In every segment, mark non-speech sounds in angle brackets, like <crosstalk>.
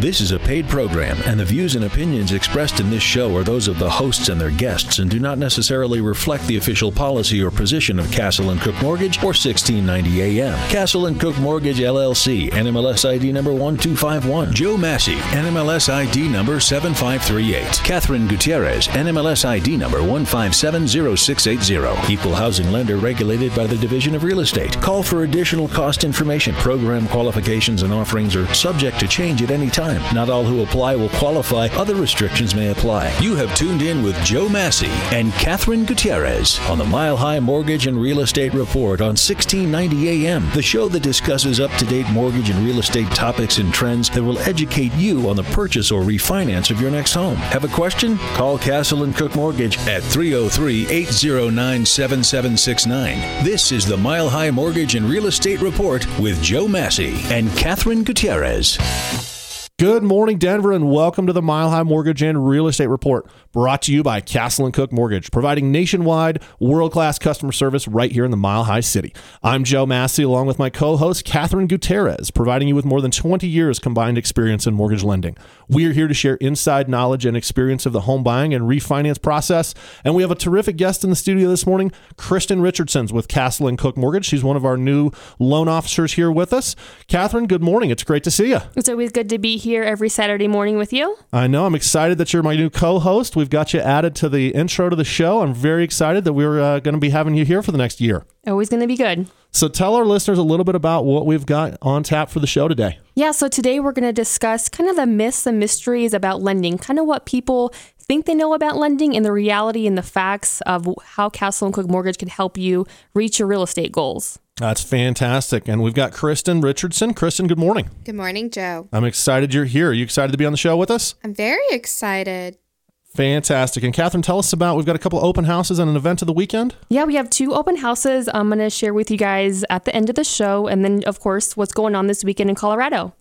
This is a paid program, and the views and opinions expressed in this show are those of the hosts and their guests and do not necessarily reflect the official policy or position of Castle and Cooke Mortgage or 1690 AM. Castle and Cooke Mortgage LLC, NMLS ID number 1251. Joe Massey, NMLS ID number 7538. Katherine Gutierrez, NMLS ID number 1570680. Equal housing lender regulated by the Division of Real Estate. Call for additional cost information. Program qualifications and offerings are subject to change at any time. Not all who apply will qualify. Other restrictions may apply. You have tuned in with Joe Massey and Katherine Gutierrez on the Mile High Mortgage and Real Estate Report on 1690 AM, the show that discusses up to date mortgage and real estate topics and trends that will educate you on the purchase or refinance of your next home. Have a question? Call Castle and Cooke Mortgage at 303 809 7769. This is the Mile High Mortgage and Real Estate Report with Joe Massey and Katherine Gutierrez. Good morning, Denver, and welcome to the Mile High Mortgage and Real Estate Report, brought to you by Castle and Cooke Mortgage, providing nationwide world class customer service right here in the Mile High City. I'm Joe Massey, along with my co host, Katherine Gutierrez, providing you with more than 20 years combined experience in mortgage lending. We are here to share inside knowledge and experience of the home buying and refinance process. And we have a terrific guest in the studio this morning, Kristen Richardsons with Castle and Cooke Mortgage. She's one of our new loan officers here with us. Katherine, good morning. It's great to see you. It's always good to be here every Saturday morning with you. I know. I'm excited that you're my new co-host. We've got you added to the intro to the show. I'm very excited that we're uh, going to be having you here for the next year. Always going to be good. So tell our listeners a little bit about what we've got on tap for the show today. Yeah, so today we're going to discuss kind of the myths and mysteries about lending, kind of what people think they know about lending and the reality and the facts of how Castle and Cooke Mortgage can help you reach your real estate goals. That's fantastic. And we've got Kristen Richardson. Kristen, good morning. Good morning, Joe. I'm excited you're here. Are you excited to be on the show with us? I'm very excited. Fantastic. And Katherine, tell us about we've got a couple open houses and an event of the weekend. Yeah, we have two open houses I'm going to share with you guys at the end of the show. And then, of course, what's going on this weekend in Colorado.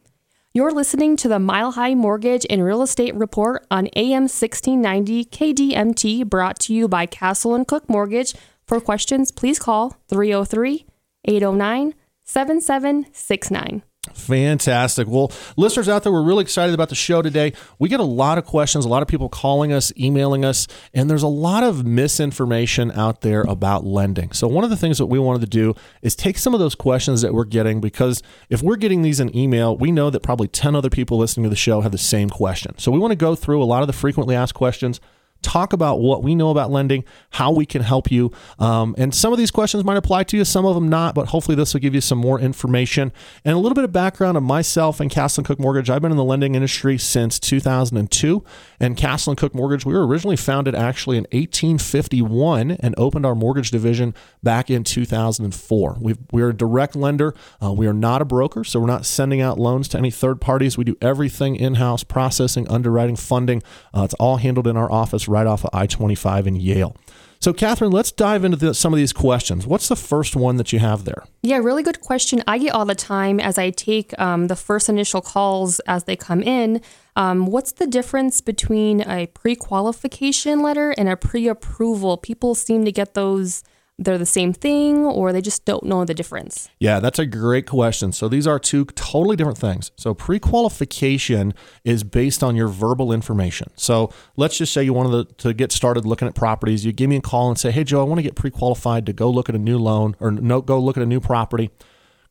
You're listening to the Mile High Mortgage and Real Estate Report on AM 1690 KDMT, brought to you by Castle and Cooke Mortgage. For questions, please call 303 809 7769. Fantastic. Well, listeners out there, we're really excited about the show today. We get a lot of questions, a lot of people calling us, emailing us, and there's a lot of misinformation out there about lending. So, one of the things that we wanted to do is take some of those questions that we're getting because if we're getting these in email, we know that probably 10 other people listening to the show have the same question. So, we want to go through a lot of the frequently asked questions talk about what we know about lending, how we can help you. Um, and some of these questions might apply to you, some of them not, but hopefully this will give you some more information and a little bit of background on myself and Castle and Cooke Mortgage. I've been in the lending industry since 2002. And Castle and Cooke Mortgage, we were originally founded actually in 1851 and opened our mortgage division back in 2004. we are a direct lender. Uh, we are not a broker, so we're not sending out loans to any third parties. We do everything in house processing, underwriting, funding. Uh, it's all handled in our office right off of I 25 in Yale. So, Katherine, let's dive into the, some of these questions. What's the first one that you have there? Yeah, really good question. I get all the time as I take um, the first initial calls as they come in. Um, what's the difference between a pre qualification letter and a pre approval? People seem to get those they're the same thing or they just don't know the difference? Yeah, that's a great question. So these are two totally different things. So pre-qualification is based on your verbal information. So let's just say you wanted to, get started looking at properties. You give me a call and say, "Hey Joe, I want to get pre-qualified to go look at a new loan or no, go look at a new property."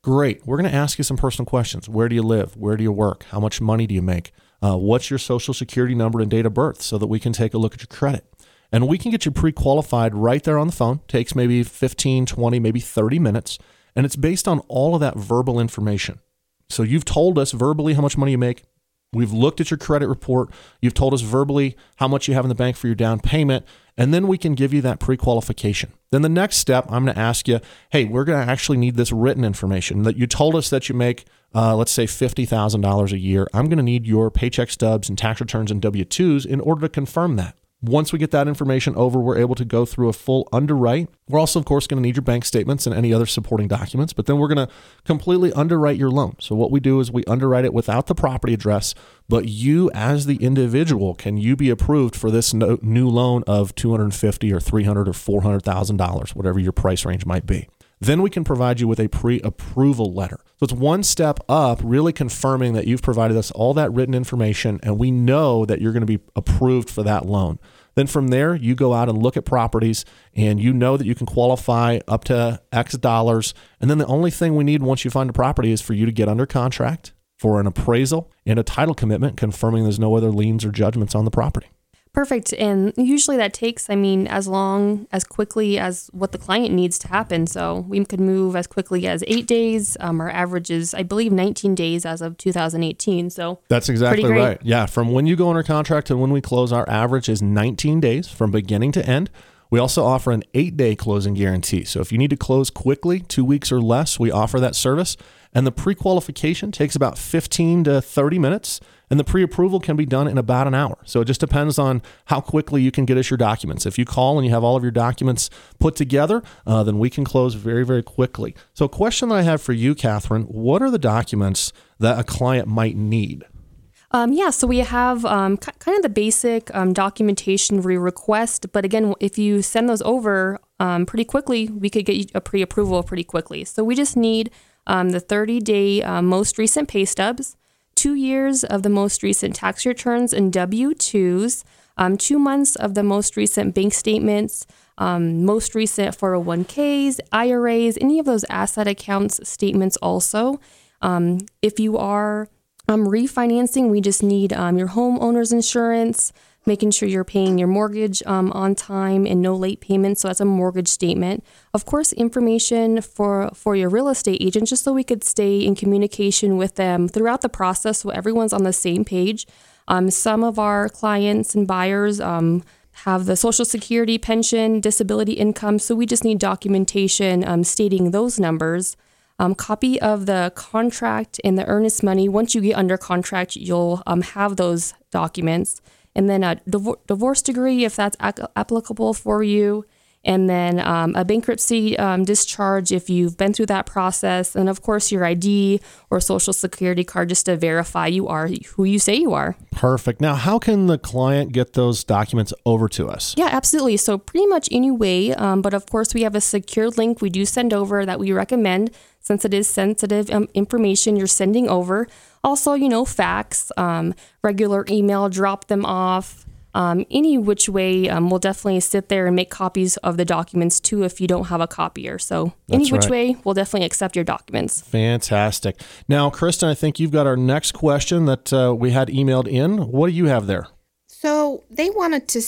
Great. We're going to ask you some personal questions. Where do you live? Where do you work? How much money do you make? Uh, what's your social security number and date of birth so that we can take a look at your credit? And we can get you pre qualified right there on the phone. Takes maybe 15, 20, maybe 30 minutes. And it's based on all of that verbal information. So you've told us verbally how much money you make. We've looked at your credit report. You've told us verbally how much you have in the bank for your down payment. And then we can give you that pre qualification. Then the next step, I'm going to ask you hey, we're going to actually need this written information that you told us that you make, uh, let's say, $50,000 a year. I'm going to need your paycheck stubs and tax returns and W 2s in order to confirm that. Once we get that information over, we're able to go through a full underwrite. We're also, of course, going to need your bank statements and any other supporting documents, but then we're going to completely underwrite your loan. So, what we do is we underwrite it without the property address, but you, as the individual, can you be approved for this new loan of 250 or 300 or 400 thousand dollars, whatever your price range might be. Then we can provide you with a pre approval letter. So it's one step up, really confirming that you've provided us all that written information and we know that you're going to be approved for that loan. Then from there, you go out and look at properties and you know that you can qualify up to X dollars. And then the only thing we need once you find a property is for you to get under contract for an appraisal and a title commitment confirming there's no other liens or judgments on the property. Perfect. And usually that takes, I mean, as long, as quickly as what the client needs to happen. So we could move as quickly as eight days. Um, our average is, I believe, 19 days as of 2018. So that's exactly right. Yeah. From when you go under contract to when we close, our average is 19 days from beginning to end. We also offer an eight day closing guarantee. So if you need to close quickly, two weeks or less, we offer that service. And the pre qualification takes about 15 to 30 minutes, and the pre approval can be done in about an hour. So it just depends on how quickly you can get us your documents. If you call and you have all of your documents put together, uh, then we can close very, very quickly. So, a question that I have for you, Katherine what are the documents that a client might need? Um, yeah, so we have um, kind of the basic um, documentation we request, but again, if you send those over um, pretty quickly, we could get you a pre approval pretty quickly. So we just need um, the 30 day uh, most recent pay stubs, two years of the most recent tax returns and W 2s, um, two months of the most recent bank statements, um, most recent 401ks, IRAs, any of those asset accounts statements also. Um, if you are um, refinancing, we just need um, your homeowner's insurance, making sure you're paying your mortgage um, on time and no late payments. So that's a mortgage statement. Of course, information for for your real estate agent, just so we could stay in communication with them throughout the process, so everyone's on the same page. Um, some of our clients and buyers um, have the Social Security, pension, disability income, so we just need documentation um, stating those numbers. Um, copy of the contract and the earnest money. Once you get under contract, you'll um, have those documents and then a div- divorce degree if that's ac- applicable for you, and then um, a bankruptcy um, discharge if you've been through that process, and of course your ID or social security card just to verify you are who you say you are. Perfect. Now, how can the client get those documents over to us? Yeah, absolutely. So pretty much any way, um, but of course we have a secure link we do send over that we recommend since it is sensitive um, information you're sending over. Also, you know, fax, um, regular email, drop them off. Um, any which way, um, we'll definitely sit there and make copies of the documents too if you don't have a copier. So, any That's which right. way, we'll definitely accept your documents. Fantastic. Now, Kristen, I think you've got our next question that uh, we had emailed in. What do you have there? So, they wanted to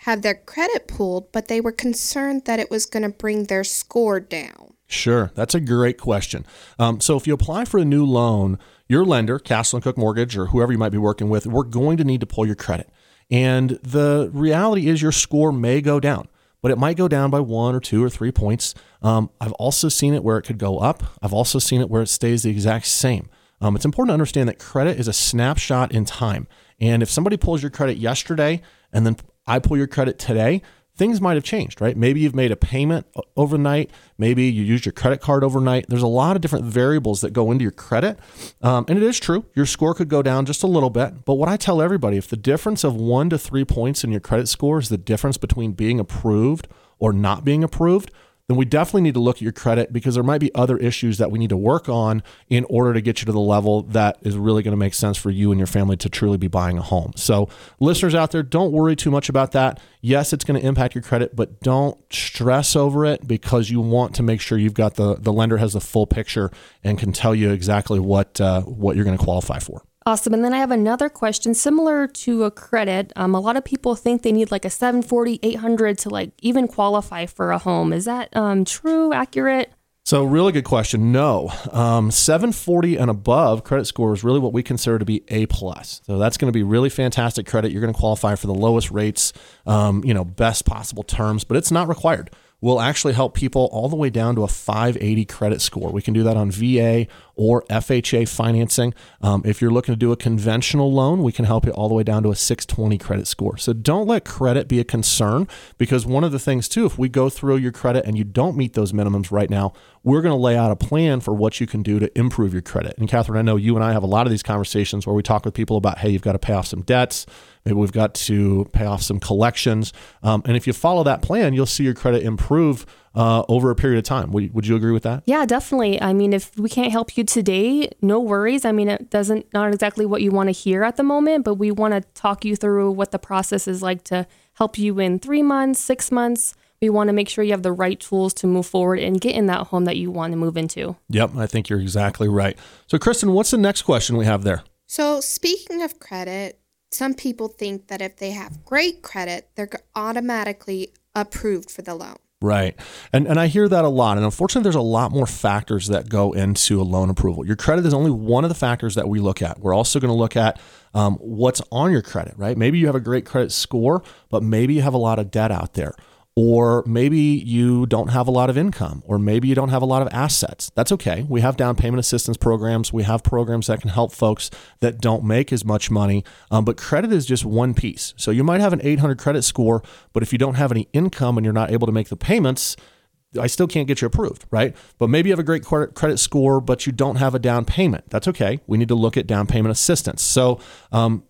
have their credit pulled, but they were concerned that it was going to bring their score down. Sure. That's a great question. Um, so, if you apply for a new loan, your lender, Castle and Cooke Mortgage, or whoever you might be working with, we're going to need to pull your credit. And the reality is your score may go down, but it might go down by one or two or three points. Um, I've also seen it where it could go up. I've also seen it where it stays the exact same. Um, it's important to understand that credit is a snapshot in time. And if somebody pulls your credit yesterday and then I pull your credit today, things might have changed, right? Maybe you've made a payment overnight. Maybe you used your credit card overnight. There's a lot of different variables that go into your credit. Um, and it is true, your score could go down just a little bit. But what I tell everybody if the difference of one to three points in your credit score is the difference between being approved or not being approved, then we definitely need to look at your credit because there might be other issues that we need to work on in order to get you to the level that is really going to make sense for you and your family to truly be buying a home. So, listeners out there, don't worry too much about that. Yes, it's going to impact your credit, but don't stress over it because you want to make sure you've got the the lender has the full picture and can tell you exactly what uh, what you're going to qualify for. Awesome. And then I have another question similar to a credit. Um, a lot of people think they need like a 740, 800 to like even qualify for a home. Is that um, true, accurate? So, really good question. No, um, 740 and above credit score is really what we consider to be A plus. So that's going to be really fantastic credit. You're going to qualify for the lowest rates, um, you know, best possible terms, but it's not required will actually help people all the way down to a 580 credit score. We can do that on VA or FHA financing. Um, if you're looking to do a conventional loan, we can help you all the way down to a 620 credit score. So don't let credit be a concern because one of the things, too, if we go through your credit and you don't meet those minimums right now, we're going to lay out a plan for what you can do to improve your credit. And Katherine, I know you and I have a lot of these conversations where we talk with people about, hey, you've got to pay off some debts Maybe we've got to pay off some collections. Um, and if you follow that plan, you'll see your credit improve uh, over a period of time. Would, would you agree with that? Yeah, definitely. I mean, if we can't help you today, no worries. I mean, it doesn't not exactly what you want to hear at the moment, but we want to talk you through what the process is like to help you in three months, six months. We want to make sure you have the right tools to move forward and get in that home that you want to move into. Yep, I think you're exactly right. So, Kristen, what's the next question we have there? So, speaking of credit, some people think that if they have great credit, they're automatically approved for the loan. Right. And and I hear that a lot. And unfortunately, there's a lot more factors that go into a loan approval. Your credit is only one of the factors that we look at. We're also going to look at um, what's on your credit, right? Maybe you have a great credit score, but maybe you have a lot of debt out there or maybe you don't have a lot of income, or maybe you don't have a lot of assets. That's okay. We have down payment assistance programs. We have programs that can help folks that don't make as much money. Um, but credit is just one piece. So you might have an 800 credit score, but if you don't have any income and you're not able to make the payments, I still can't get you approved, right? But maybe you have a great credit score, but you don't have a down payment. That's okay. We need to look at down payment assistance. So, um,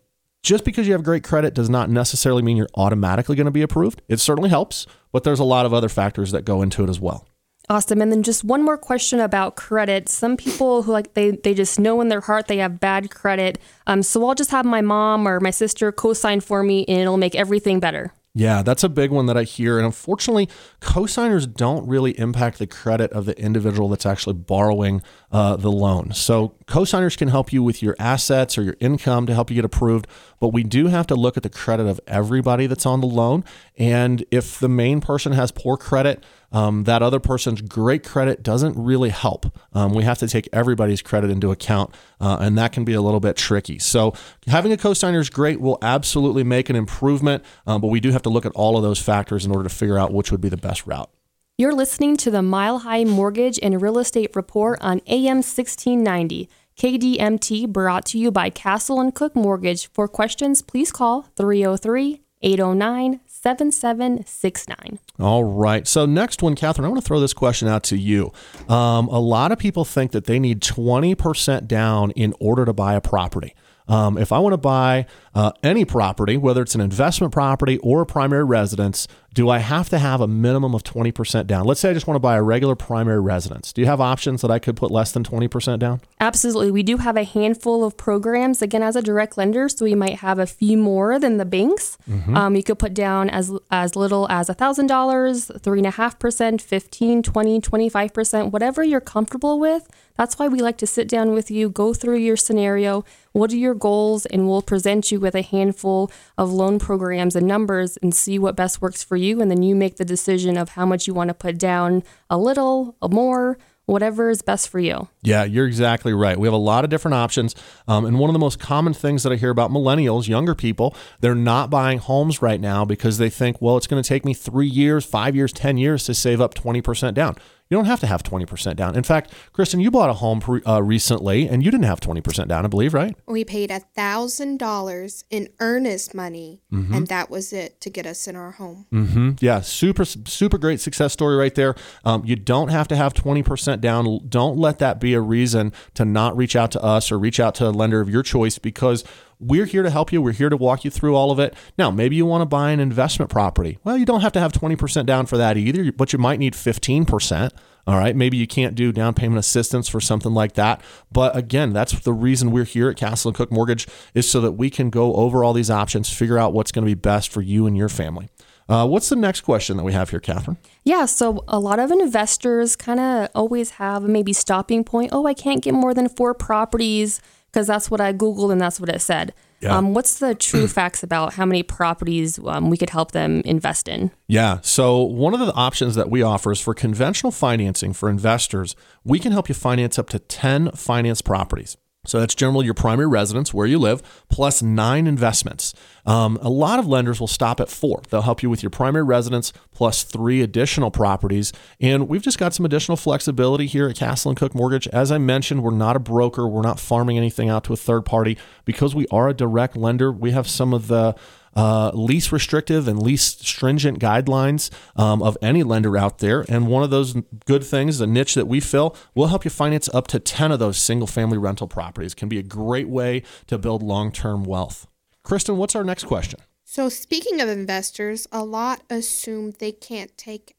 just because you have great credit does not necessarily mean you're automatically going to be approved. It certainly helps, but there's a lot of other factors that go into it as well. Awesome. And then just one more question about credit. Some people who like they they just know in their heart they have bad credit. Um, so I'll just have my mom or my sister co-sign for me, and it'll make everything better. Yeah, that's a big one that I hear. And unfortunately, cosigners don't really impact the credit of the individual that's actually borrowing uh, the loan. So, cosigners can help you with your assets or your income to help you get approved. But we do have to look at the credit of everybody that's on the loan. And if the main person has poor credit, um, that other person's great credit doesn't really help. Um, we have to take everybody's credit into account, uh, and that can be a little bit tricky. So, having a cosigner is great. Will absolutely make an improvement, um, but we do have to look at all of those factors in order to figure out which would be the best route. You're listening to the Mile High Mortgage and Real Estate Report on AM 1690. KDMT brought to you by Castle and Cooke Mortgage. For questions, please call 303 809 7769. All right. So, next one, Katherine, I want to throw this question out to you. Um, a lot of people think that they need 20% down in order to buy a property. Um, if I want to buy uh, any property, whether it's an investment property or a primary residence, do I have to have a minimum of 20% down? Let's say I just want to buy a regular primary residence. Do you have options that I could put less than 20% down? Absolutely. We do have a handful of programs, again, as a direct lender, so we might have a few more than the banks. Mm-hmm. Um, you could put down as, as little as $1,000, 3.5%, 15, 20, 25%, whatever you're comfortable with. That's why we like to sit down with you, go through your scenario, what are your goals, and we'll present you with a handful of loan programs and numbers and see what best works for you. And then you make the decision of how much you want to put down a little, a more, whatever is best for you. Yeah, you're exactly right. We have a lot of different options. Um, and one of the most common things that I hear about millennials, younger people, they're not buying homes right now because they think, well, it's going to take me three years, five years, 10 years to save up 20% down. You don't have to have 20% down. In fact, Kristen, you bought a home uh, recently and you didn't have 20% down, I believe, right? We paid $1,000 in earnest money, mm-hmm. and that was it to get us in our home. Mm-hmm. Yeah, super, super great success story right there. Um, you don't have to have 20% down. Don't let that be a reason to not reach out to us or reach out to a lender of your choice because we're here to help you. We're here to walk you through all of it. Now, maybe you want to buy an investment property. Well, you don't have to have 20% down for that either, but you might need 15%. All right. Maybe you can't do down payment assistance for something like that. But again, that's the reason we're here at Castle and Cooke Mortgage is so that we can go over all these options, figure out what's going to be best for you and your family. Uh, what's the next question that we have here, Katherine? Yeah, so a lot of investors kind of always have maybe stopping point. Oh, I can't get more than four properties because that's what I Googled and that's what it said. Yeah. Um, what's the true <clears throat> facts about how many properties um, we could help them invest in? Yeah. So, one of the options that we offer is for conventional financing for investors, we can help you finance up to 10 finance properties. So that's generally your primary residence where you live, plus nine investments. Um, a lot of lenders will stop at four. They'll help you with your primary residence plus three additional properties. And we've just got some additional flexibility here at Castle and Cooke Mortgage. As I mentioned, we're not a broker, we're not farming anything out to a third party. Because we are a direct lender, we have some of the uh, least restrictive and least stringent guidelines um, of any lender out there. And one of those good things, the niche that we fill, will help you finance up to 10 of those single family rental properties. Can be a great way to build long term wealth. Kristen, what's our next question? So, speaking of investors, a lot assume they can't take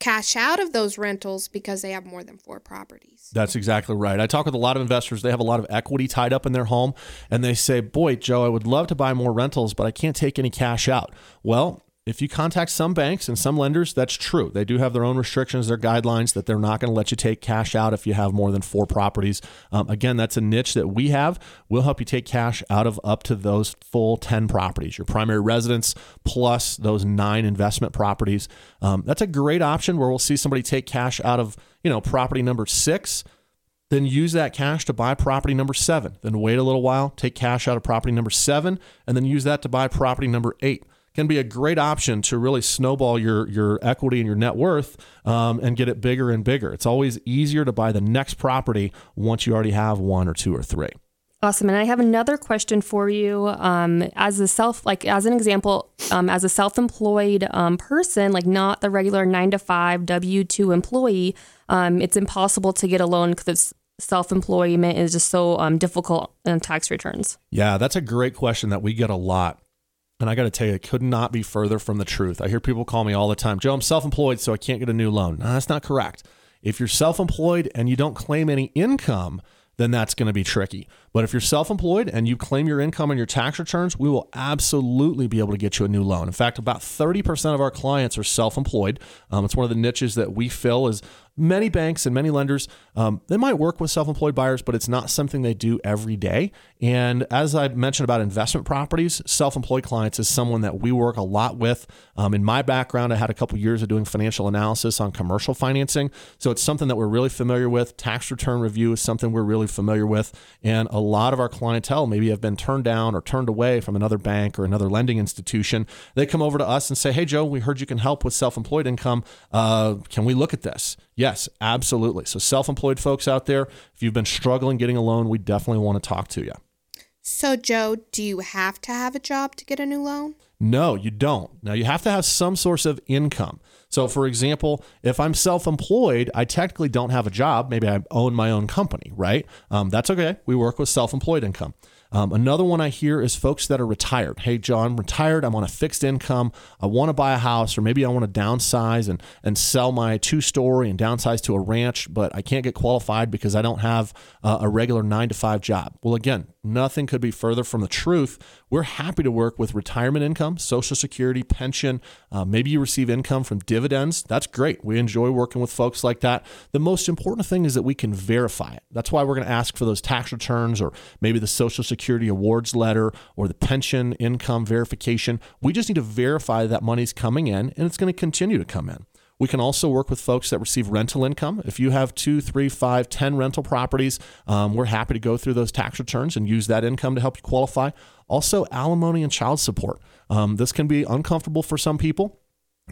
cash out of those rentals because they have more than four properties. That's exactly right. I talk with a lot of investors. They have a lot of equity tied up in their home, and they say, Boy, Joe, I would love to buy more rentals, but I can't take any cash out. Well, if you contact some banks and some lenders, that's true. They do have their own restrictions, their guidelines that they're not going to let you take cash out if you have more than four properties. Um, again, that's a niche that we have. We'll help you take cash out of up to those full 10 properties, your primary residence plus those nine investment properties. Um, that's a great option where we'll see somebody take cash out of, you know, property number six then use that cash to buy property number seven. Then wait a little while, take cash out of property number seven, and then use that to buy property number eight can be a great option to really snowball your your equity and your net worth um, and get it bigger and bigger. It's always easier to buy the next property once you already have one or two or three. Awesome. And I have another question for you. Um, as a self, like as an example, um, as a self-employed um, person, like not the regular nine to five W two employee, um, it's impossible to get a loan because self-employment is just so um, difficult in tax returns. Yeah, that's a great question that we get a lot. And I got to tell you, it could not be further from the truth. I hear people call me all the time, Joe, I'm self employed, so I can't get a new loan. No, that's not correct. If you're self employed and you don't claim any income, then that's going to be tricky. But if you're self employed and you claim your income on your tax returns, we will absolutely be able to get you a new loan. In fact, about 30% of our clients are self employed. Um, it's one of the niches that we fill is many banks and many lenders um, they might work with self-employed buyers but it's not something they do every day. And as i mentioned about investment properties self-employed clients is someone that we work a lot with. Um, in my background i had a couple years of doing financial analysis on commercial financing. So it's something that we're really familiar with. Tax return review is something we're really familiar with. And a lot of our clientele maybe have been turned down or turned away from another bank or another lending institution. They come over to us and say hey joe we heard you can help with self-employed income. Uh, can we look at this? Yes, absolutely. So, self employed folks out there, if you've been struggling getting a loan, we definitely want to talk to you. So, Joe, do you have to have a job to get a new loan? No, you don't. Now, you have to have some source of income. So, for example, if I'm self employed, I technically don't have a job. Maybe I own my own company, right? Um, that's okay. We work with self employed income. Um, another one I hear is folks that are retired. Hey, John, I'm retired. I'm on a fixed income. I want to buy a house, or maybe I want to downsize and, and sell my two story and downsize to a ranch, but I can't get qualified because I don't have uh, a regular nine to five job. Well, again, nothing could be further from the truth. We're happy to work with retirement income, Social Security, pension. Uh, maybe you receive income from dividends. That's great. We enjoy working with folks like that. The most important thing is that we can verify it. That's why we're going to ask for those tax returns or maybe the Social Security awards letter or the pension income verification. We just need to verify that money's coming in and it's going to continue to come in. We can also work with folks that receive rental income. If you have two, three, five, ten rental properties, um, we're happy to go through those tax returns and use that income to help you qualify. Also, alimony and child support. Um, this can be uncomfortable for some people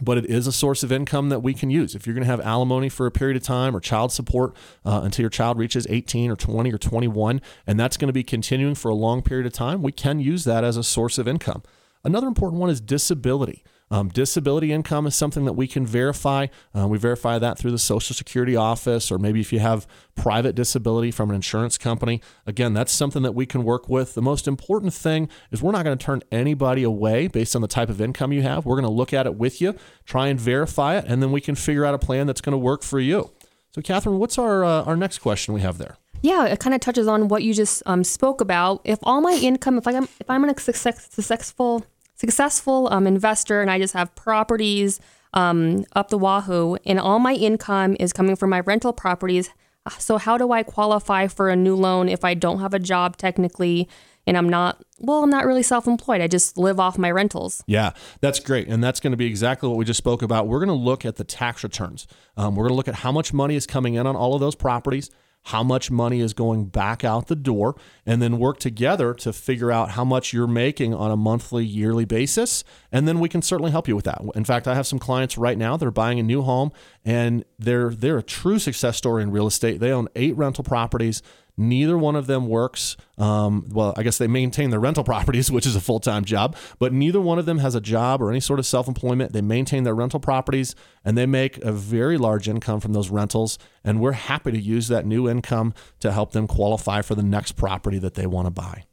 but it is a source of income that we can use. If you're going to have alimony for a period of time or child support uh, until your child reaches 18 or 20 or 21, and that's going to be continuing for a long period of time, we can use that as a source of income. Another important one is disability. Um, disability income is something that we can verify. Uh, we verify that through the Social Security office, or maybe if you have private disability from an insurance company. Again, that's something that we can work with. The most important thing is we're not going to turn anybody away based on the type of income you have. We're going to look at it with you, try and verify it, and then we can figure out a plan that's going to work for you. So, Katherine, what's our uh, our next question we have there? Yeah, it kind of touches on what you just um, spoke about. If all my income, if I'm if I'm a success, successful successful um, investor and I just have properties um, up the wahoo, and all my income is coming from my rental properties. So, how do I qualify for a new loan if I don't have a job technically and I'm not, well, I'm not really self employed? I just live off my rentals. Yeah, that's great. And that's going to be exactly what we just spoke about. We're going to look at the tax returns. Um, we're going to look at how much money is coming in on all of those properties how much money is going back out the door, and then work together to figure out how much you're making on a monthly, yearly basis. And then we can certainly help you with that. In fact, I have some clients right now, they're buying a new home and they're they're a true success story in real estate. They own eight rental properties. Neither one of them works. Um, well, I guess they maintain their rental <laughs> properties, which is a full time job, but neither one of them has a job or any sort of self employment. They maintain their rental properties and they make a very large income from those rentals. And we're happy to use that new income to help them qualify for the next property that they want to buy.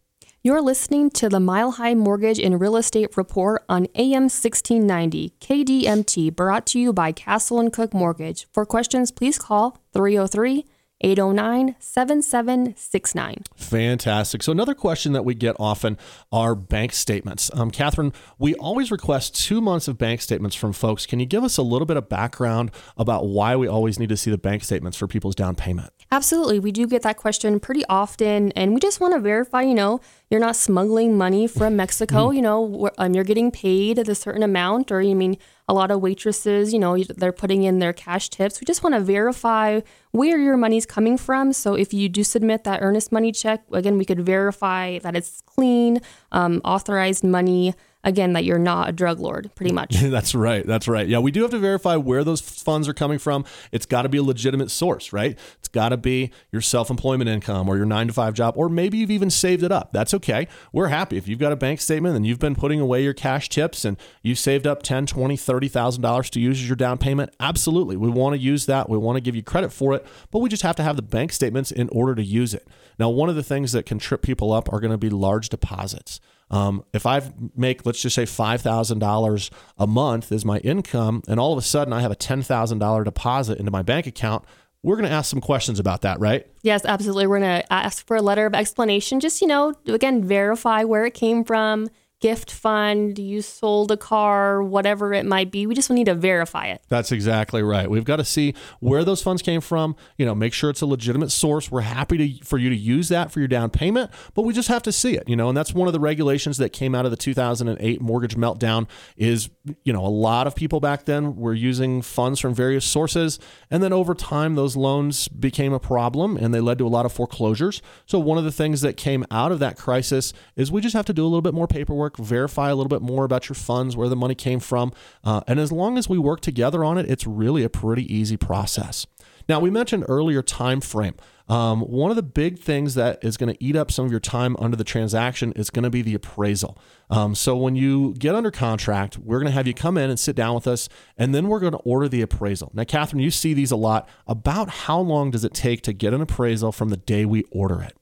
You're listening to the Mile High Mortgage and Real Estate Report on AM 1690 KDMT, brought to you by Castle and Cooke Mortgage. For questions, please call 303 809 7769. Fantastic. So, another question that we get often are bank statements. Um, Katherine, we always request two months of bank statements from folks. Can you give us a little bit of background about why we always need to see the bank statements for people's down payment? Absolutely. We do get that question pretty often, and we just want to verify, you know, you're not smuggling money from Mexico, mm-hmm. you know, um, you're getting paid a certain amount, or you mean, a lot of waitresses, you know, they're putting in their cash tips. We just want to verify where your money's coming from. So if you do submit that earnest money check, again, we could verify that it's clean, um, authorized money again that you're not a drug lord pretty much. <laughs> That's right. That's right. Yeah we do have to verify where those funds are coming from. It's got to be a legitimate source right? It's got to be your self-employment income or your nine to five job or maybe you've even saved it up. That's okay. We're happy. If you've got a bank statement and you've been putting away your cash tips and you've saved up 10 20 30 thousand dollars to use as your down payment absolutely. We want to use that. We want to give you credit for it but we just have to have the bank statements in order to use it. Now one of the things that can trip people up are going to be large deposits um, if I make, let's just say, $5,000 a month is my income, and all of a sudden I have a $10,000 deposit into my bank account, we're going to ask some questions about that, right? Yes, absolutely. We're going to ask for a letter of explanation, just, you know, again, verify where it came from gift fund, you sold a car, whatever it might be. We just need to verify it. That's exactly right. We've got to see where those funds came from, you know, make sure it's a legitimate source. We're happy to for you to use that for your down payment, but we just have to see it, you know, and that's one of the regulations that came out of the 2008 mortgage meltdown is, you know, a lot of people back then were using funds from various sources and then over time those loans became a problem and they led to a lot of foreclosures. So one of the things that came out of that crisis is we just have to do a little bit more paperwork verify a little bit more about your funds, where the money came from. Uh, and as long as we work together on it, it's really a pretty easy process. Now, we mentioned earlier time frame. Um, one of the big things that is going to eat up some of your time under the transaction is going to be the appraisal. Um, so when you get under contract, we're going to have you come in and sit down with us, and then we're going to order the appraisal. Now, Katherine, you see these a lot. About how long does it take to get an appraisal from the day we order it?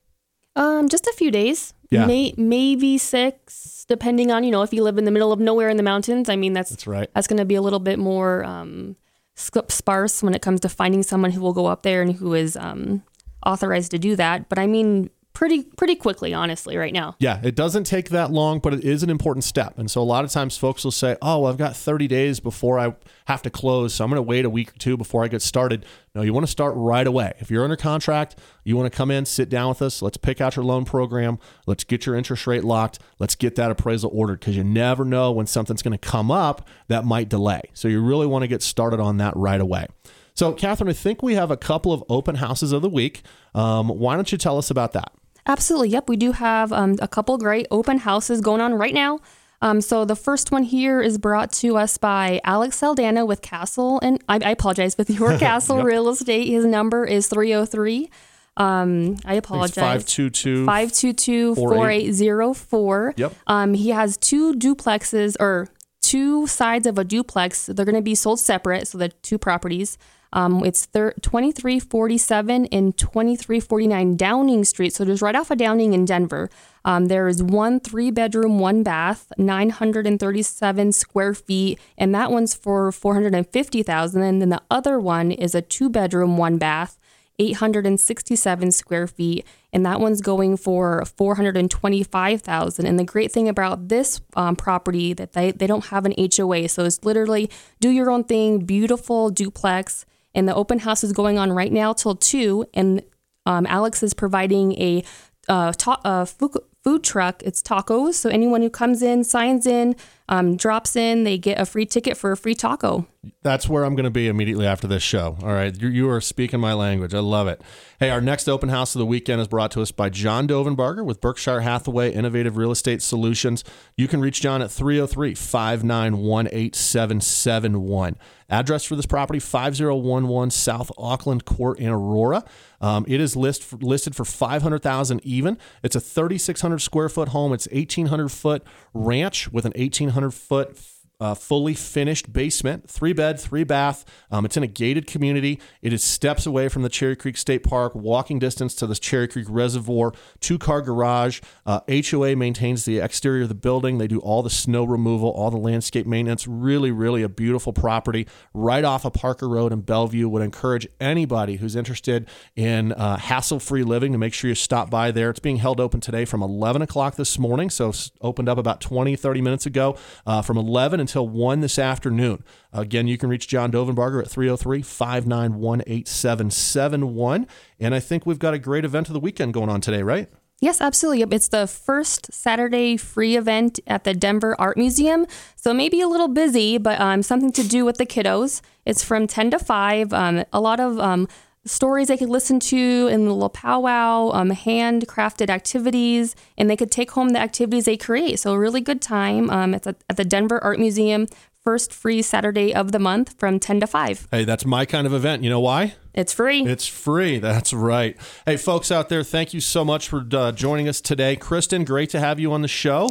Um, just a few days. Yeah. May, maybe six, depending on you know if you live in the middle of nowhere in the mountains. I mean that's that's right. That's going to be a little bit more um, sparse when it comes to finding someone who will go up there and who is um, authorized to do that. But I mean, pretty pretty quickly honestly right now. Yeah it doesn't take that long but it is an important step. And so a lot of times folks will say oh well, i've got 30 days before i have to close so i'm going to wait a week or two before i get started. No you want to start right away. If you're under contract you want to come in sit down with us let's pick out your loan program let's get your interest rate locked let's get that appraisal ordered because you never know when something's going to come up that might delay. So you really want to get started on that right away. So, Katherine, I think we have a couple of open houses of the week. Um, why don't you tell us about that? Absolutely. Yep. We do have um, a couple great open houses going on right now. Um, so the first one here is brought to us by Alex Saldana with Castle, and I, I apologize with your <laughs> Castle yep. Real Estate. His number is 303. Um, I apologize. 522 522 4804. Yep. Um, he has two duplexes or two sides of a duplex. They're going to be sold separate, so the two properties. Um, it's thir- 2347 and 2349 Downing Street. So just right off of Downing in Denver. Um, there is one three bedroom, one bath, 937 square feet, and that one's for 450,000. And then the other one is a two bedroom, one bath, 867 square feet, and that one's going for 425,000. And the great thing about this um, property that they, they don't have an HOA, so it's literally do your own thing, beautiful duplex and the open house is going on right now till two. And um, Alex is providing a uh, ta- uh, food truck. It's tacos. So anyone who comes in, signs in, um, drops in, they get a free ticket for a free taco. That's where I'm going to be immediately after this show. All right. You, you are speaking my language. I love it. Hey, our next open house of the weekend is brought to us by John Dovenbarger with Berkshire Hathaway Innovative Real Estate Solutions. You can reach John at 303 591 8771. Address for this property 5011 South Auckland Court in Aurora. Um, it is list, listed for 500000 even. It's a 3600 square foot home. It's 1800 foot ranch with an 1800 foot uh, fully finished basement, three bed, three bath. Um, it's in a gated community. It is steps away from the Cherry Creek State Park, walking distance to the Cherry Creek Reservoir, two car garage. Uh, HOA maintains the exterior of the building. They do all the snow removal, all the landscape maintenance. Really, really a beautiful property right off of Parker Road in Belleview. Would encourage anybody who's interested in uh, hassle free living to make sure you stop by there. It's being held open today from 11 o'clock this morning. So opened up about 20, 30 minutes ago uh, from 11 until 1 this afternoon. Again, you can reach John Dovenbarger at 303 591 8771. And I think we've got a great event of the weekend going on today, right? Yes, absolutely. It's the first Saturday free event at the Denver Art Museum. So maybe a little busy, but um, something to do with the kiddos. It's from 10 to 5. Um, a lot of um, stories they could listen to in the little powwow, um, handcrafted activities, and they could take home the activities they create. So, a really good time. Um, it's at, at the Denver Art Museum, first free Saturday of the month from 10 to 5. Hey, that's my kind of event. You know why? It's free. It's free. <laughs> That's right. Hey, folks out there, thank you so much for uh, joining us today. Kristen, great to have you on the show.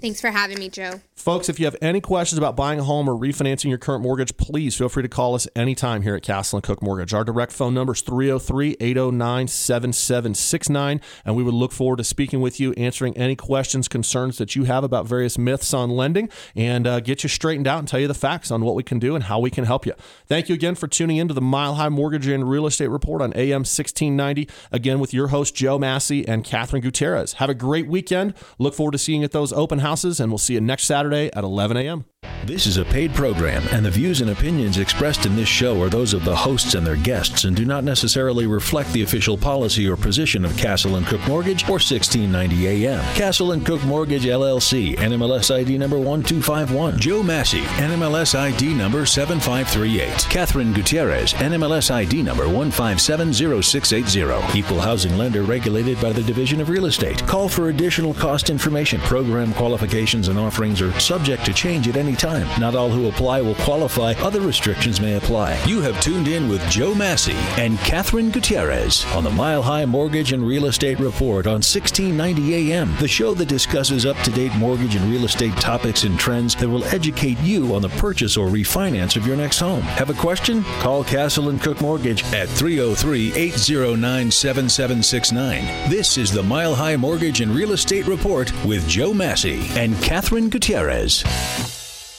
Thanks for having me, Joe. Folks, if you have any questions about buying a home or refinancing your current mortgage, please feel free to call us anytime here at Castle and Cooke Mortgage. Our direct phone number is 303 809 7769, and we would look forward to speaking with you, answering any questions, concerns that you have about various myths on lending, and uh, get you straightened out and tell you the facts on what we can do and how we can help you. Thank you again for tuning in to the Mile High Mortgage and Real Estate Report on AM 1690, again with your host, Joe Massey and Katherine Gutierrez. Have a great weekend. Look forward to seeing you at those open houses, and we'll see you next Saturday at 11 a.m. This is a paid program, and the views and opinions expressed in this show are those of the hosts and their guests and do not necessarily reflect the official policy or position of Castle and Cooke Mortgage or 1690 AM. Castle and Cooke Mortgage LLC, NMLS ID number 1251. Joe Massey, NMLS ID number 7538. Katherine Gutierrez, NMLS ID number 1570680. Equal housing lender regulated by the Division of Real Estate. Call for additional cost information. Program qualifications and offerings are subject to change at any time. Not all who apply will qualify. Other restrictions may apply. You have tuned in with Joe Massey and Katherine Gutierrez on the Mile High Mortgage and Real Estate Report on 1690 AM, the show that discusses up to date mortgage and real estate topics and trends that will educate you on the purchase or refinance of your next home. Have a question? Call Castle and Cooke Mortgage at 303 809 7769. This is the Mile High Mortgage and Real Estate Report with Joe Massey and Katherine Gutierrez.